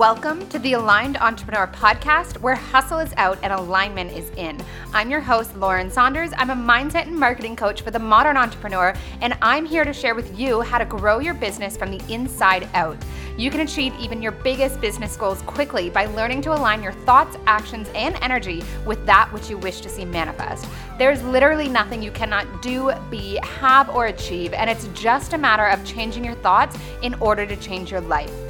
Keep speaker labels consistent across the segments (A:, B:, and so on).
A: Welcome to the Aligned Entrepreneur Podcast, where hustle is out and alignment is in. I'm your host, Lauren Saunders. I'm a mindset and marketing coach for the modern entrepreneur, and I'm here to share with you how to grow your business from the inside out. You can achieve even your biggest business goals quickly by learning to align your thoughts, actions, and energy with that which you wish to see manifest. There's literally nothing you cannot do, be, have, or achieve, and it's just a matter of changing your thoughts in order to change your life.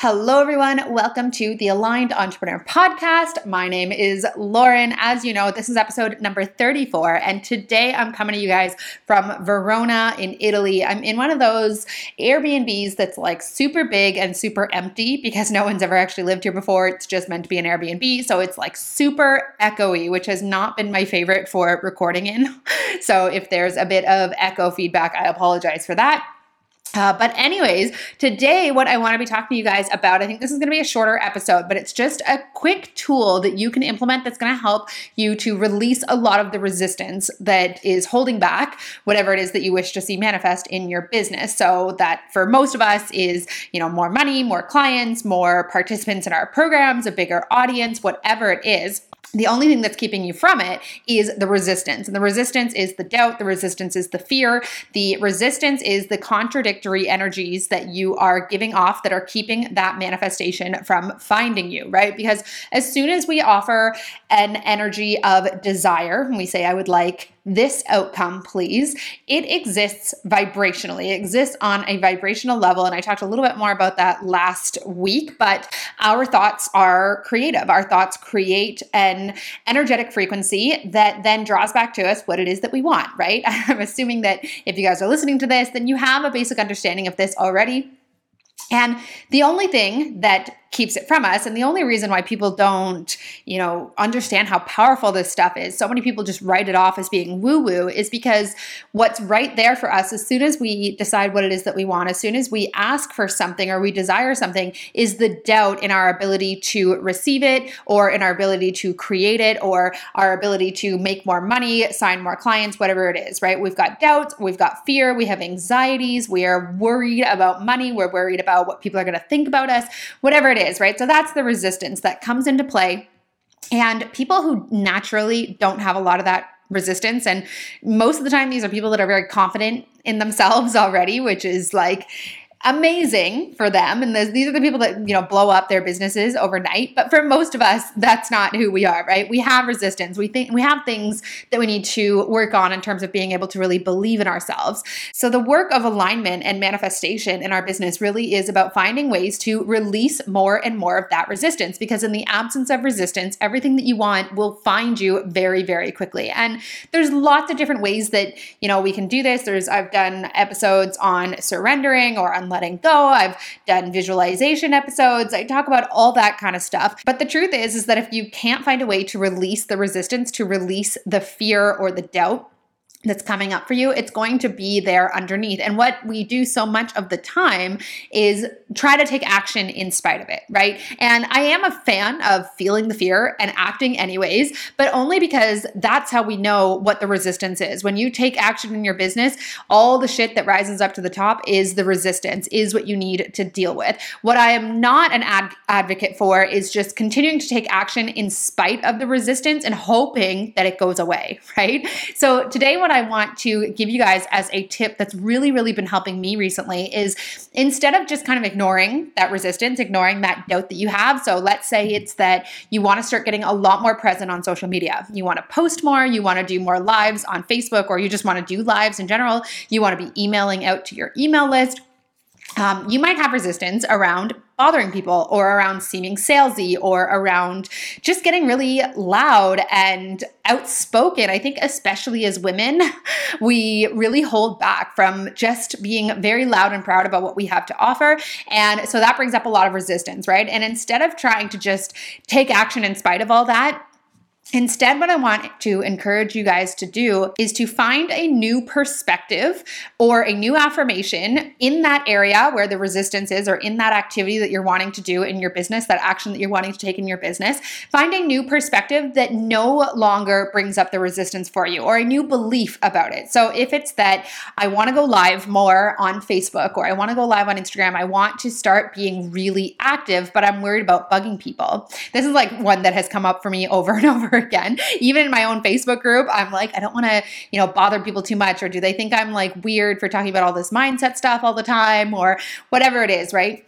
A: Hello, everyone. Welcome to the Aligned Entrepreneur Podcast. My name is Lauren. As you know, this is episode number 34, and today I'm coming to you guys from Verona in Italy. I'm in one of those Airbnbs that's like super big and super empty because no one's ever actually lived here before. It's just meant to be an Airbnb. So it's like super echoey, which has not been my favorite for recording in. So if there's a bit of echo feedback, I apologize for that. Uh, but, anyways, today, what I want to be talking to you guys about, I think this is going to be a shorter episode, but it's just a quick tool that you can implement that's going to help you to release a lot of the resistance that is holding back whatever it is that you wish to see manifest in your business. So, that for most of us is, you know, more money, more clients, more participants in our programs, a bigger audience, whatever it is the only thing that's keeping you from it is the resistance. And the resistance is the doubt, the resistance is the fear, the resistance is the contradictory energies that you are giving off that are keeping that manifestation from finding you, right? Because as soon as we offer an energy of desire, and we say, I would like this outcome, please. It exists vibrationally, it exists on a vibrational level. And I talked a little bit more about that last week, but our thoughts are creative. Our thoughts create an energetic frequency that then draws back to us what it is that we want, right? I'm assuming that if you guys are listening to this, then you have a basic understanding of this already. And the only thing that keeps it from us. And the only reason why people don't, you know, understand how powerful this stuff is, so many people just write it off as being woo woo, is because what's right there for us as soon as we decide what it is that we want, as soon as we ask for something or we desire something, is the doubt in our ability to receive it or in our ability to create it or our ability to make more money, sign more clients, whatever it is, right? We've got doubts, we've got fear, we have anxieties, we are worried about money, we're worried about what people are going to think about us, whatever it it is, right? So that's the resistance that comes into play. And people who naturally don't have a lot of that resistance, and most of the time, these are people that are very confident in themselves already, which is like, amazing for them. And these are the people that you know blow up their businesses overnight. But for most of us that's not who we are right? We have resistance. We think we have things that we need to work on in terms of being able to really believe in ourselves. So the work of alignment and manifestation in our business really is about finding ways to release more and more of that resistance. Because in the absence of resistance everything that you want will find you very very quickly. And there's lots of different ways that you know we can do this. There's I've done episodes on surrendering or on letting go. I've done visualization episodes. I talk about all that kind of stuff. But the truth is is that if you can't find a way to release the resistance, to release the fear or the doubt, that's coming up for you, it's going to be there underneath. And what we do so much of the time is try to take action in spite of it, right? And I am a fan of feeling the fear and acting anyways, but only because that's how we know what the resistance is. When you take action in your business, all the shit that rises up to the top is the resistance, is what you need to deal with. What I am not an ad- advocate for is just continuing to take action in spite of the resistance and hoping that it goes away, right? So today, what I want to give you guys as a tip that's really, really been helping me recently is instead of just kind of ignoring that resistance, ignoring that doubt that you have. So let's say it's that you want to start getting a lot more present on social media. You want to post more, you want to do more lives on Facebook, or you just want to do lives in general. You want to be emailing out to your email list um, you might have resistance around bothering people or around seeming salesy or around just getting really loud and outspoken. I think, especially as women, we really hold back from just being very loud and proud about what we have to offer. And so that brings up a lot of resistance, right? And instead of trying to just take action in spite of all that, Instead, what I want to encourage you guys to do is to find a new perspective or a new affirmation in that area where the resistance is, or in that activity that you're wanting to do in your business, that action that you're wanting to take in your business. Find a new perspective that no longer brings up the resistance for you or a new belief about it. So, if it's that I want to go live more on Facebook or I want to go live on Instagram, I want to start being really active, but I'm worried about bugging people. This is like one that has come up for me over and over again. Even in my own Facebook group, I'm like, I don't want to, you know, bother people too much, or do they think I'm like weird for talking about all this mindset stuff all the time, or whatever it is, right?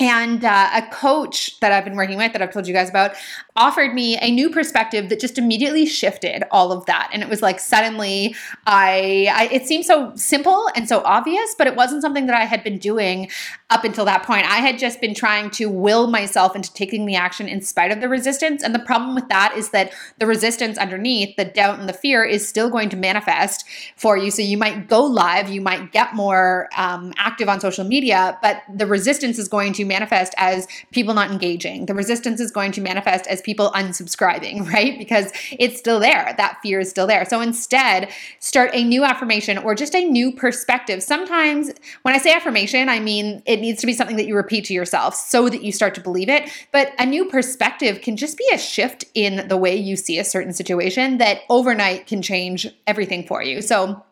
A: And uh, a coach that I've been working with, that I've told you guys about, offered me a new perspective that just immediately shifted all of that. And it was like suddenly, I, I it seemed so simple and so obvious, but it wasn't something that I had been doing up until that point. I had just been trying to will myself into taking the action in spite of the resistance. And the problem with that is that the resistance underneath, the doubt and the fear, is still going to manifest for you. So you might go live, you might get more um, active on social media, but the resistance is going to manifest as people not engaging. The resistance is going to manifest as people unsubscribing, right? Because it's still there. That fear is still there. So instead, start a new affirmation or just a new perspective. Sometimes when I say affirmation, I mean it needs to be something that you repeat to yourself so that you start to believe it. But a new perspective can just be a shift in the way you see a certain situation that overnight can change everything for you. So,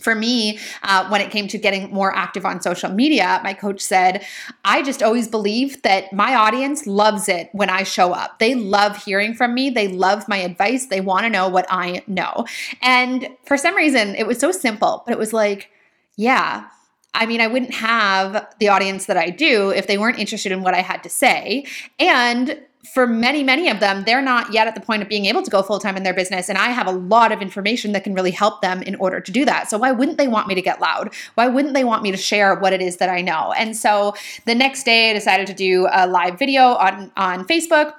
A: for me, uh, when it came to getting more active on social media, my coach said, I just always believe that my audience loves it when I show up. They love hearing from me. They love my advice. They want to know what I know. And for some reason, it was so simple, but it was like, yeah. I mean, I wouldn't have the audience that I do if they weren't interested in what I had to say. And for many, many of them, they're not yet at the point of being able to go full time in their business. And I have a lot of information that can really help them in order to do that. So, why wouldn't they want me to get loud? Why wouldn't they want me to share what it is that I know? And so, the next day, I decided to do a live video on, on Facebook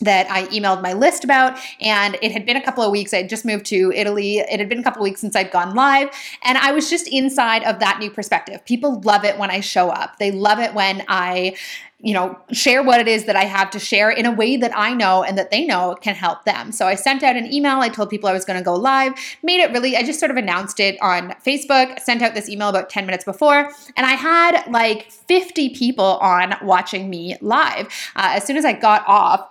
A: that I emailed my list about. And it had been a couple of weeks. I had just moved to Italy. It had been a couple of weeks since I'd gone live. And I was just inside of that new perspective. People love it when I show up, they love it when I you know, share what it is that I have to share in a way that I know and that they know can help them. So I sent out an email. I told people I was going to go live, made it really, I just sort of announced it on Facebook, sent out this email about 10 minutes before, and I had like 50 people on watching me live. Uh, as soon as I got off,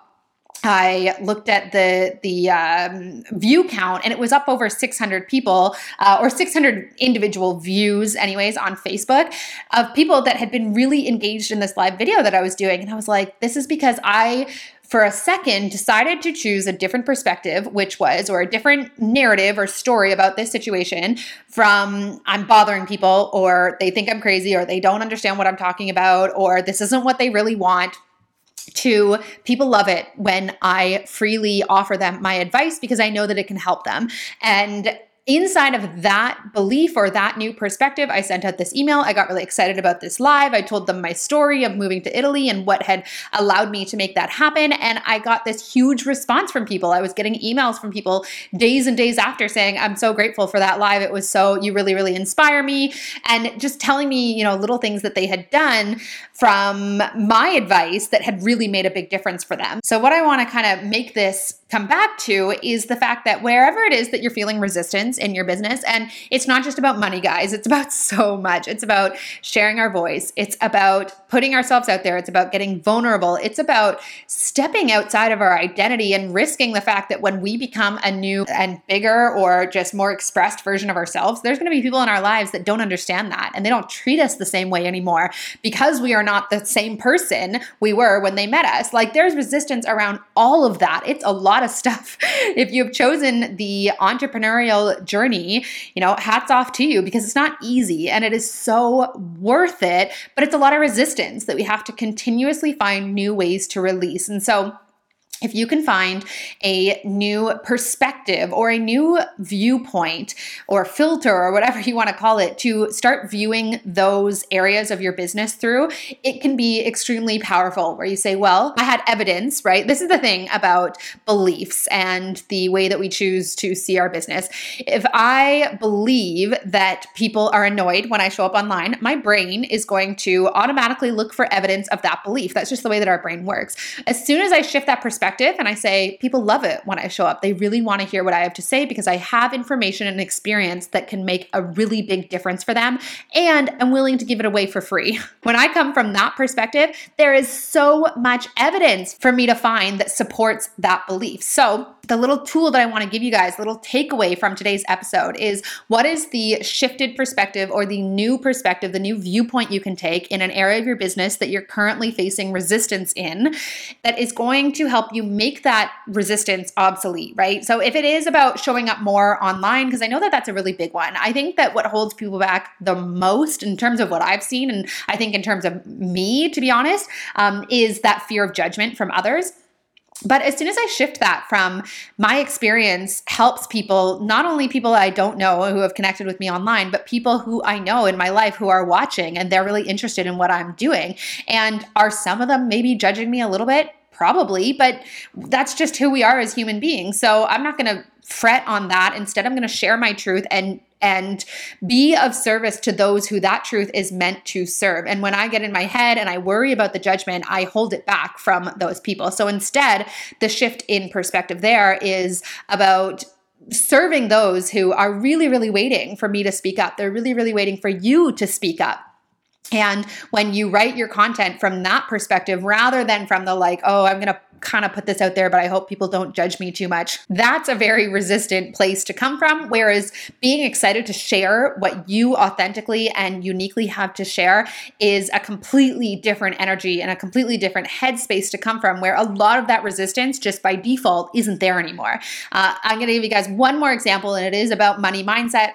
A: I looked at the the um, view count, and it was up over 600 people, uh, or 600 individual views, anyways, on Facebook of people that had been really engaged in this live video that I was doing. And I was like, this is because I for a second decided to choose a different perspective, which was, or a different narrative or story about this situation from I'm bothering people, or they think I'm crazy, or they don't understand what I'm talking about, or this isn't what they really want to people love it when I freely offer them my advice because I know that it can help them. And inside of that belief or that new perspective, I sent out this email. I got really excited about this live. I told them my story of moving to Italy and what had allowed me to make that happen. And I got this huge response from people. I was getting emails from people days and days after saying, I'm so grateful for that live. It was so, you really, really inspire me. And just telling me, you know, little things that they had done from my advice that had really made a big difference for them. So, what I want to kind of make this come back to is the fact that wherever it is that you're feeling resistance in your business, and it's not just about money, guys, it's about so much. It's about sharing our voice, it's about putting ourselves out there, it's about getting vulnerable, it's about stepping outside of our identity and risking the fact that when we become a new and bigger or just more expressed version of ourselves, there's going to be people in our lives that don't understand that and they don't treat us the same way anymore because we are not the same person we were when they met us. Like there's resistance around all of that. It's a lot of stuff. If you've chosen the entrepreneurial journey, you know, hats off to you because it's not easy and it is so worth it, but it's a lot of resistance that we have to continuously find new ways to release. And so, if you can find a new perspective or a new viewpoint or filter or whatever you want to call it to start viewing those areas of your business through, it can be extremely powerful. Where you say, Well, I had evidence, right? This is the thing about beliefs and the way that we choose to see our business. If I believe that people are annoyed when I show up online, my brain is going to automatically look for evidence of that belief. That's just the way that our brain works. As soon as I shift that perspective, perspective and I say, people love it when I show up. They really want to hear what I have to say because I have information and experience that can make a really big difference for them. And I'm willing to give it away for free. When I come from that perspective, there is so much evidence for me to find that supports that belief. So, the little tool that I want to give you guys, little takeaway from today's episode is what is the shifted perspective or the new perspective, the new viewpoint you can take in an area of your business that you're currently facing resistance in that is going to help you make that resistance obsolete, right? So if it is about showing up more online, because I know that that's a really big one, I think that what holds people back the most in terms of what I've seen, and I think in terms of me, to be honest, um, is that fear of judgment from others. But as soon as I shift that from my experience helps people, not only people I don't know who have connected with me online, but people who I know in my life who are watching and they're really interested in what I'm doing. And are some of them maybe judging me a little bit? Probably, but that's just who we are as human beings. So I'm not going to fret on that. Instead, I'm going to share my truth and and be of service to those who that truth is meant to serve. And when I get in my head and I worry about the judgment, I hold it back from those people. So instead, the shift in perspective there is about serving those who are really, really waiting for me to speak up. They're really, really waiting for you to speak up. And when you write your content from that perspective, rather than from the like, oh, I'm going to kind of put this out there, but I hope people don't judge me too much. That's a very resistant place to come from. Whereas being excited to share what you authentically and uniquely have to share is a completely different energy and a completely different headspace to come from, where a lot of that resistance just by default isn't there anymore. Uh, I'm going to give you guys one more example, and it is about money mindset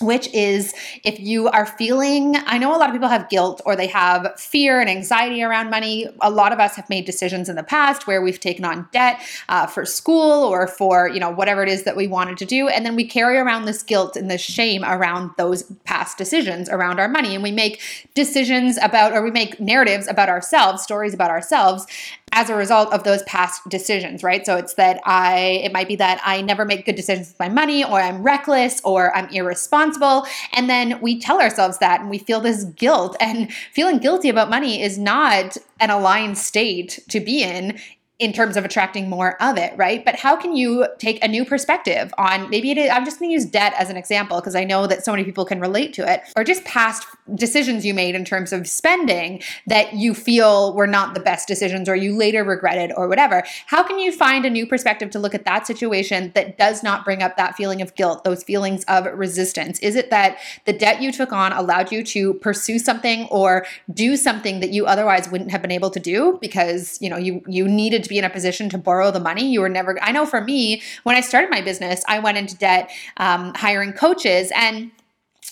A: which is if you are feeling, I know a lot of people have guilt or they have fear and anxiety around money. A lot of us have made decisions in the past where we've taken on debt uh, for school or for, you know, whatever it is that we wanted to do. And then we carry around this guilt and this shame around those past decisions around our money. And we make decisions about, or we make narratives about ourselves, stories about ourselves as a result of those past decisions, right? So it's that I, it might be that I never make good decisions with my money, or I'm reckless, or I'm irresponsible. And then we tell ourselves that and we feel this guilt. And feeling guilty about money is not an aligned state to be in in terms of attracting more of it, right? But how can you take a new perspective on maybe it is, I'm just going to use debt as an example because I know that so many people can relate to it, or just past decisions you made in terms of spending that you feel were not the best decisions or you later regretted or whatever. How can you find a new perspective to look at that situation that does not bring up that feeling of guilt, those feelings of resistance? Is it that the debt you took on allowed you to pursue something or do something that you otherwise wouldn't have been able to do because, you know, you you needed to be in a position to borrow the money. You were never, I know for me, when I started my business, I went into debt um, hiring coaches. And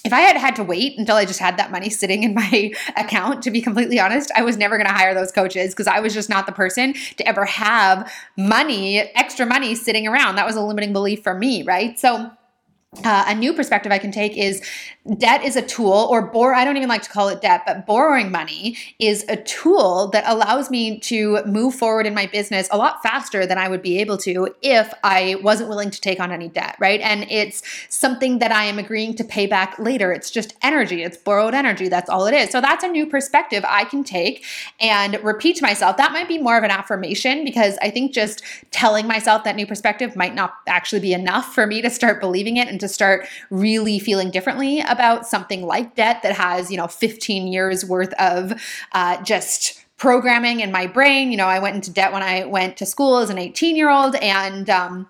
A: if I had had to wait until I just had that money sitting in my account, to be completely honest, I was never going to hire those coaches because I was just not the person to ever have money, extra money sitting around. That was a limiting belief for me, right? So, uh, a new perspective I can take is debt is a tool, or bore. I don't even like to call it debt, but borrowing money is a tool that allows me to move forward in my business a lot faster than I would be able to if I wasn't willing to take on any debt, right? And it's something that I am agreeing to pay back later. It's just energy, it's borrowed energy. That's all it is. So that's a new perspective I can take and repeat to myself. That might be more of an affirmation because I think just telling myself that new perspective might not actually be enough for me to start believing it and to start really feeling differently about something like debt that has, you know, 15 years worth of uh, just programming in my brain. You know, I went into debt when I went to school as an 18 year old and, um,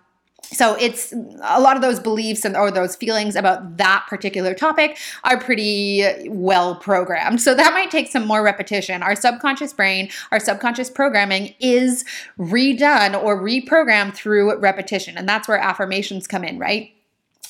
A: so it's a lot of those beliefs and or those feelings about that particular topic are pretty well programmed. So that might take some more repetition. Our subconscious brain our subconscious programming is redone or reprogrammed through repetition and that's where affirmations come in right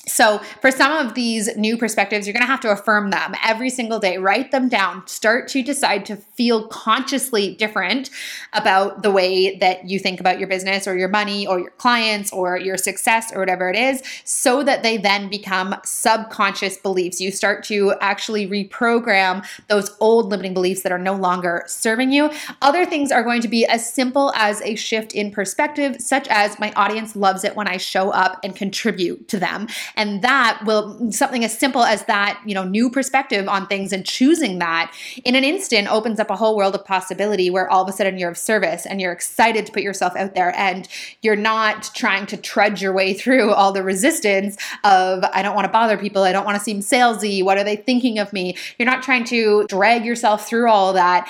A: so, for some of these new perspectives, you're going to have to affirm them every single day. Write them down. Start to decide to feel consciously different about the way that you think about your business or your money or your clients or your success or whatever it is, so that they then become subconscious beliefs. You start to actually reprogram those old limiting beliefs that are no longer serving you. Other things are going to be as simple as a shift in perspective, such as my audience loves it when I show up and contribute to them. And that will, something as simple as that, you know, new perspective on things and choosing that in an instant opens up a whole world of possibility where all of a sudden you're of service and you're excited to put yourself out there and you're not trying to trudge your way through all the resistance of, I don't want to bother people. I don't want to seem salesy. What are they thinking of me? You're not trying to drag yourself through all that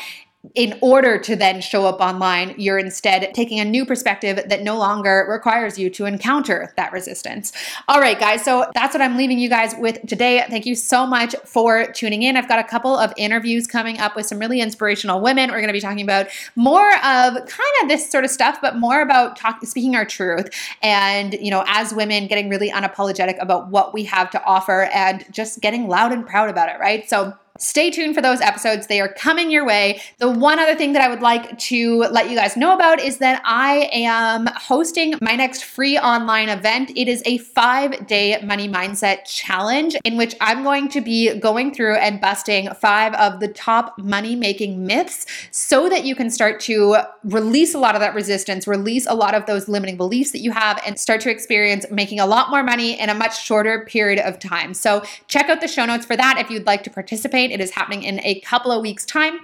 A: in order to then show up online, you're instead taking a new perspective that no longer requires you to encounter that resistance. All right, guys, so that's what I'm leaving you guys with today. Thank you so much for tuning in. I've got a couple of interviews coming up with some really inspirational women. We're going to be talking about more of kind of this sort of stuff, but more about talk, speaking our truth and, you know, as women, getting really unapologetic about what we have to offer and just getting loud and proud about it, right? So, Stay tuned for those episodes. They are coming your way. The one other thing that I would like to let you guys know about is that I am hosting my next free online event. It is a five day money mindset challenge in which I'm going to be going through and busting five of the top money making myths so that you can start to release a lot of that resistance, release a lot of those limiting beliefs that you have, and start to experience making a lot more money in a much shorter period of time. So check out the show notes for that if you'd like to participate participate. It is happening in a couple of weeks' time.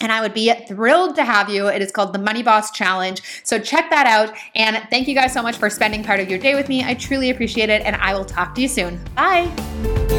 A: And I would be thrilled to have you. It is called the Money Boss Challenge. So check that out. And thank you guys so much for spending part of your day with me. I truly appreciate it. And I will talk to you soon. Bye.